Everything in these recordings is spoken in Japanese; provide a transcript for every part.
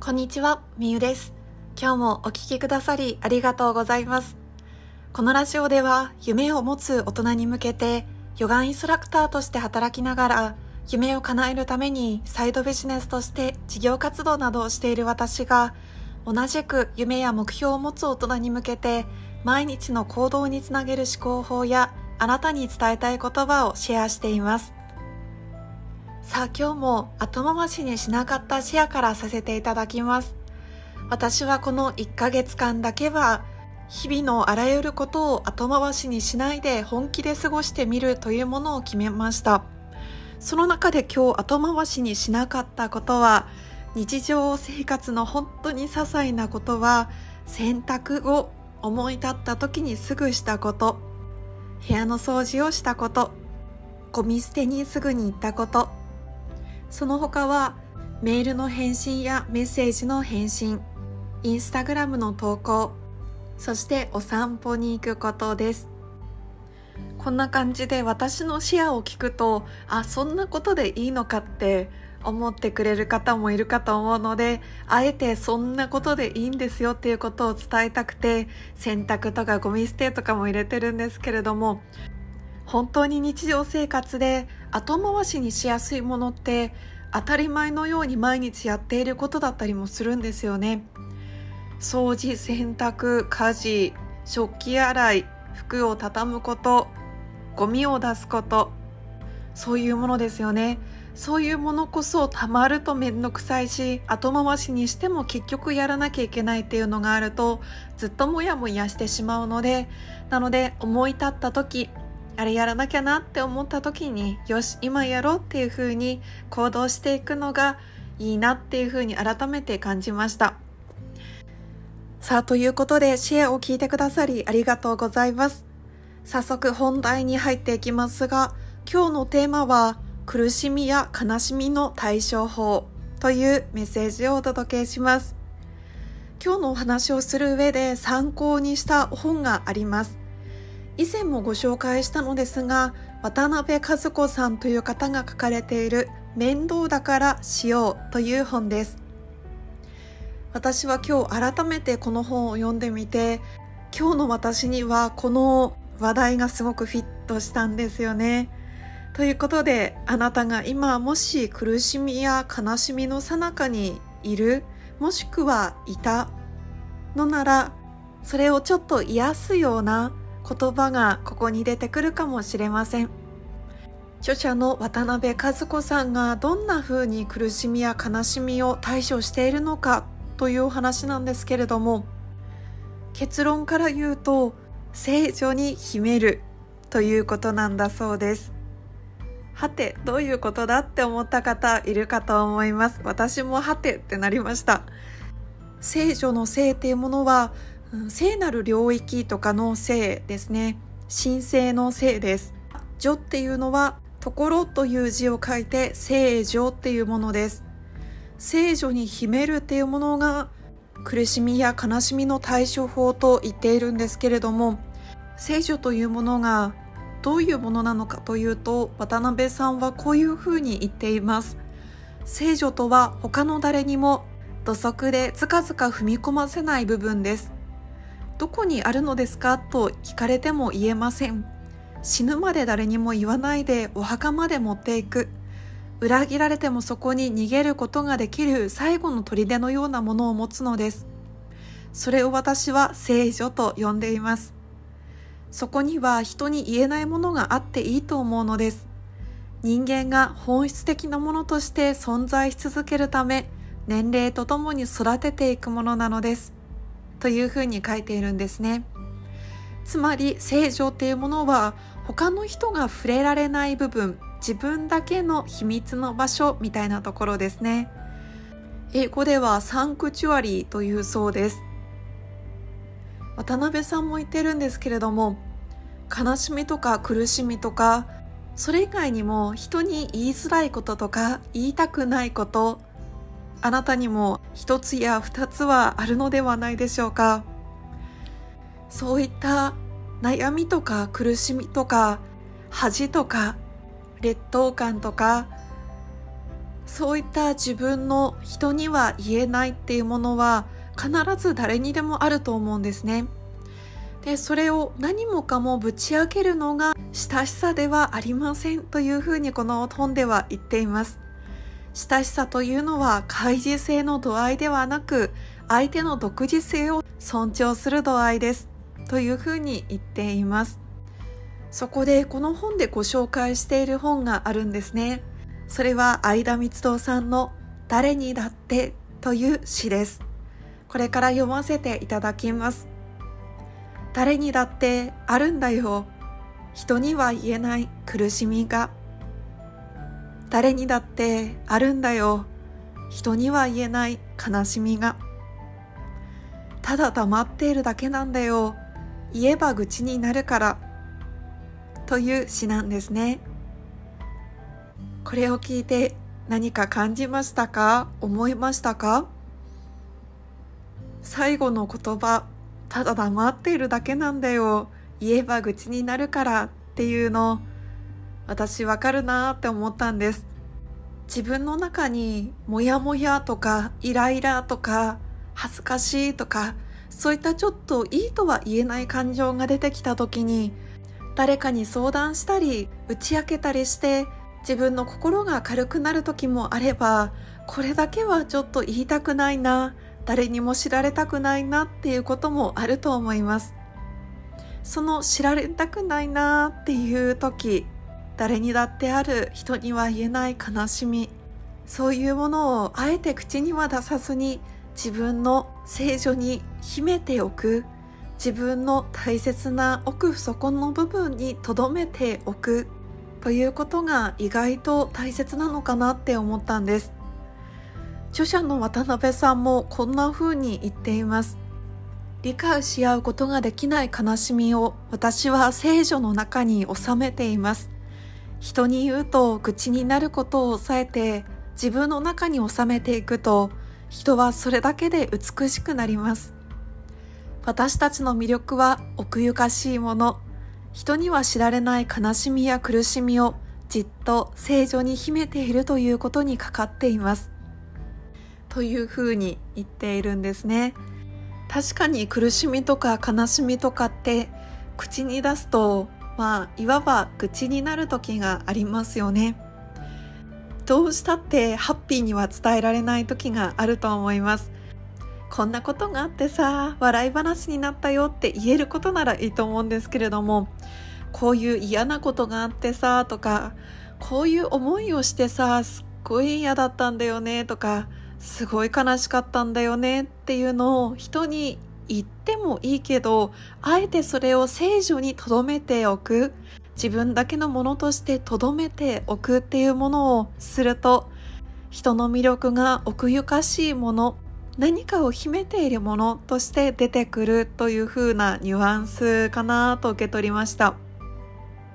こんにちは、みゆです。今日もお聞きくださりありがとうございます。このラジオでは夢を持つ大人に向けてヨガインストラクターとして働きながら夢を叶えるためにサイドビジネスとして事業活動などをしている私が同じく夢や目標を持つ大人に向けて毎日の行動につなげる思考法やあなたに伝えたい言葉をシェアしています。さあ今日も後回しにしなかったシェアからさせていただきます。私はこの1ヶ月間だけは日々のあらゆることを後回しにしないで本気で過ごしてみるというものを決めました。その中で今日後回しにしなかったことは日常生活の本当に些細なことは洗濯を思い立った時にすぐしたこと部屋の掃除をしたことゴミ捨てにすぐに行ったことその他はメールの返信やメッセージの返信インスタグラムの投稿そしてお散歩に行くことです。こんな感じで私の視野を聞くとあそんなことでいいのかって思ってくれる方もいるかと思うのであえてそんなことでいいんですよっていうことを伝えたくて洗濯とかゴミ捨てとかも入れてるんですけれども本当に日常生活で後回しにしやすいものって当たり前のように毎日やっていることだったりもするんですよね。掃除洗濯家事食器洗い服を畳むことゴミを出すことそういうものですよね。そういうものこそたまると面倒くさいし後回しにしても結局やらなきゃいけないっていうのがあるとずっとモヤモヤしてしまうのでなので思い立った時あれやらなきゃなって思った時によし今やろうっていうふうに行動していくのがいいなっていうふうに改めて感じました。さあということでシェアを聞いてくださりありがとうございます。早速本題に入っていきますが今日のテーマは苦しみや悲しみの対処法というメッセージをお届けします。今日のお話をする上で参考にした本があります。以前もご紹介したのですが渡辺和子さんという方が書かれている面倒だからしようという本です。私は今日改めてこの本を読んでみて今日の私にはこの話題がすごくフィットしたんですよね。ということであなたが今もし苦しみや悲しみの最中にいるもしくはいたのならそれをちょっと癒すような言葉がここに出てくるかもしれません。著者の渡辺和子さんがどんな風に苦しみや悲しみを対処しているのかというお話なんですけれども結論から言うと聖女に秘めるということなんだそうです。はてどういうことだって思った方いるかと思います。私もはてってなりました。聖女の聖っていうものは聖なる領域とかの聖ですね。神聖の聖です。女っていうのはところという字を書いて聖女っていうものです。聖女に秘めるっていうものが苦しみや悲しみの対処法と言っているんですけれども聖女というものがどういうものなのかというと渡辺さんはこういうふうに言っています。聖女とは他の誰にも土足でずかずか踏み込ませない部分です。どこにあるのですかと聞かれても言えません。死ぬまで誰にも言わないでお墓まで持っていく。裏切られてもそこに逃げることができる最後の砦のようなものを持つのです。それを私は聖女と呼んでいます。そこには人に言えないものがあっていいと思うのです。人間が本質的なものとして存在し続けるため年齢とともに育てていくものなのです。というふうに書いているんですね。つまり聖女っていうものは他の人が触れられない部分自分だけの秘密の場所みたいなところですね。英語ではサンクチュアリーというそうです。渡辺さんも言ってるんですけれども悲しみとか苦しみとかそれ以外にも人に言いづらいこととか言いたくないことあなたにも一つや二つはあるのではないでしょうかそういった悩みとか苦しみとか恥とか劣等感とかそういった自分の人には言えないっていうものは必ず誰にでもあると思うんですね。でそれを何もかもぶち上げるのが親しさではありませんというふうにこの本では言っています親しさというのは開示性の度合いではなく相手の独自性を尊重する度合いです。というふうに言っています。そこでこの本でご紹介している本があるんですね。それは相田光堂さんの誰にだってという詩です。これから読ませていただきます。誰にだってあるんだよ。人には言えない苦しみが。誰にだってあるんだよ。人には言えない悲しみが。ただ黙っているだけなんだよ。言えば愚痴になるから。という詩なんですね。これを聞いて何か感じましたか？思いましたか？最後の言葉ただ黙っているだけなんだよ。言えば愚痴になるからっていうの。私わかるなって思ったんです。自分の中にモヤモヤとかイライラとか恥ずかしいとかそういったちょっといいとは言えない感情が出てきた時に誰かに相談したり打ち明けたりして自分の心が軽くなる時もあればこれだけはちょっと言いたくないな誰にも知られたくないなっていうこともあると思います。その知られたくないなっていう時誰にだってある人には言えない悲しみ。そういうものをあえて口には出さずに自分の聖女に秘めておく。自分の大切な奥底の部分に留めておく。ということが意外と大切なのかなって思ったんです。著者の渡辺さんもこんな風に言っています。理解し合うことができない悲しみを私は聖女の中に収めています。人に言うと愚痴になることを抑えて自分の中に収めていくと人はそれだけで美しくなります。私たちの魅力は奥ゆかしいもの。人には知られない悲しみや苦しみをじっと聖女に秘めているということにかかっています。というふうに言っているんですね。確かに苦しみとか悲しみとかって口に出すとまあいわば愚痴になる時がありますよね。どうしたってハッピーには伝えられない時があると思います。こんなことがあってさ笑い話になったよって言えることならいいと思うんですけれどもこういう嫌なことがあってさとかこういう思いをしてさすっごい嫌だったんだよねとかすごい悲しかったんだよねっていうのを人に言ってもいいけどあえてそれを聖女に留めておく。自分だけのものとして留めておくっていうものをすると人の魅力が奥ゆかしいもの何かを秘めているものとして出てくるという風なニュアンスかなと受け取りました。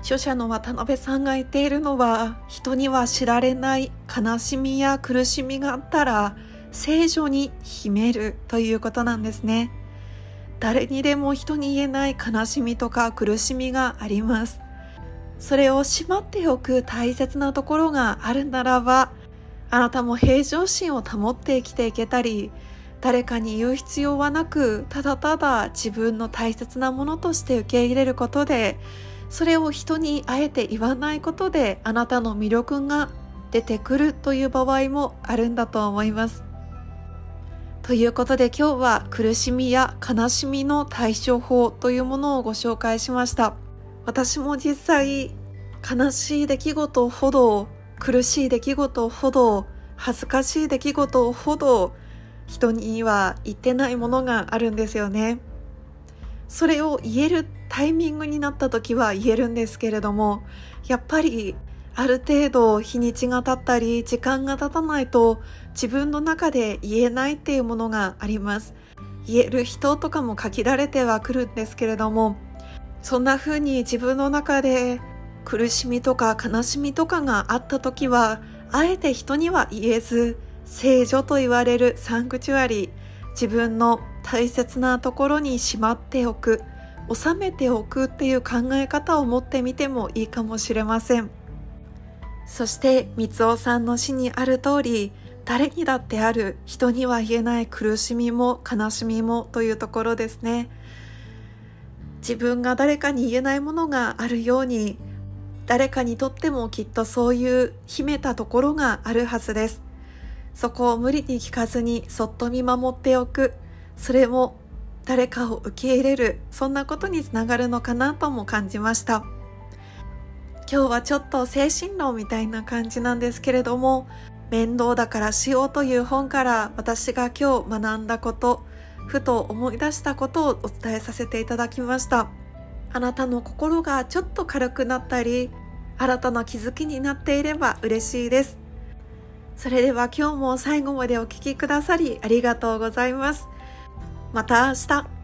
著者の渡辺さんが言っているのは人には知られない悲しみや苦しみがあったら聖女に秘めるということなんですね。誰にでも人に言えない悲しみとか苦しみがありますそれをしまっておく大切なところがあるならばあなたも平常心を保って生きていけたり誰かに言う必要はなくただただ自分の大切なものとして受け入れることでそれを人にあえて言わないことであなたの魅力が出てくるという場合もあるんだと思います。ということで今日は苦しみや悲しみの対処法というものをご紹介しました。私も実際悲しい出来事ほど苦しい出来事ほど恥ずかしい出来事ほど人には言ってないものがあるんですよね。それを言えるタイミングになった時は言えるんですけれどもやっぱりある程度日にちが経ったり時間が経たないと自分の中で言えないっていうものがあります。言える人とかも限られてはくるんですけれどもそんな風に自分の中で苦しみとか悲しみとかがあった時はあえて人には言えず聖女と言われるサンクチュアリ自分の大切なところにしまっておく収めておくっていう考え方を持ってみてもいいかもしれません。そして三尾さんの詩にある通り誰にだってある人には言えない苦しみも悲しみもというところですね。自分が誰かに言えないものがあるように誰かにとってもきっとそういう秘めたところがあるはずです。そこを無理に聞かずにそっと見守っておく。それも誰かを受け入れるそんなことにつながるのかなとも感じました。今日はちょっと精神論みたいな感じなんですけれども面倒だからしようという本から私が今日学んだことふと思い出したことをお伝えさせていただきましたあなたの心がちょっと軽くなったり新たな気づきになっていれば嬉しいですそれでは今日も最後までお聴きくださりありがとうございます。また明日。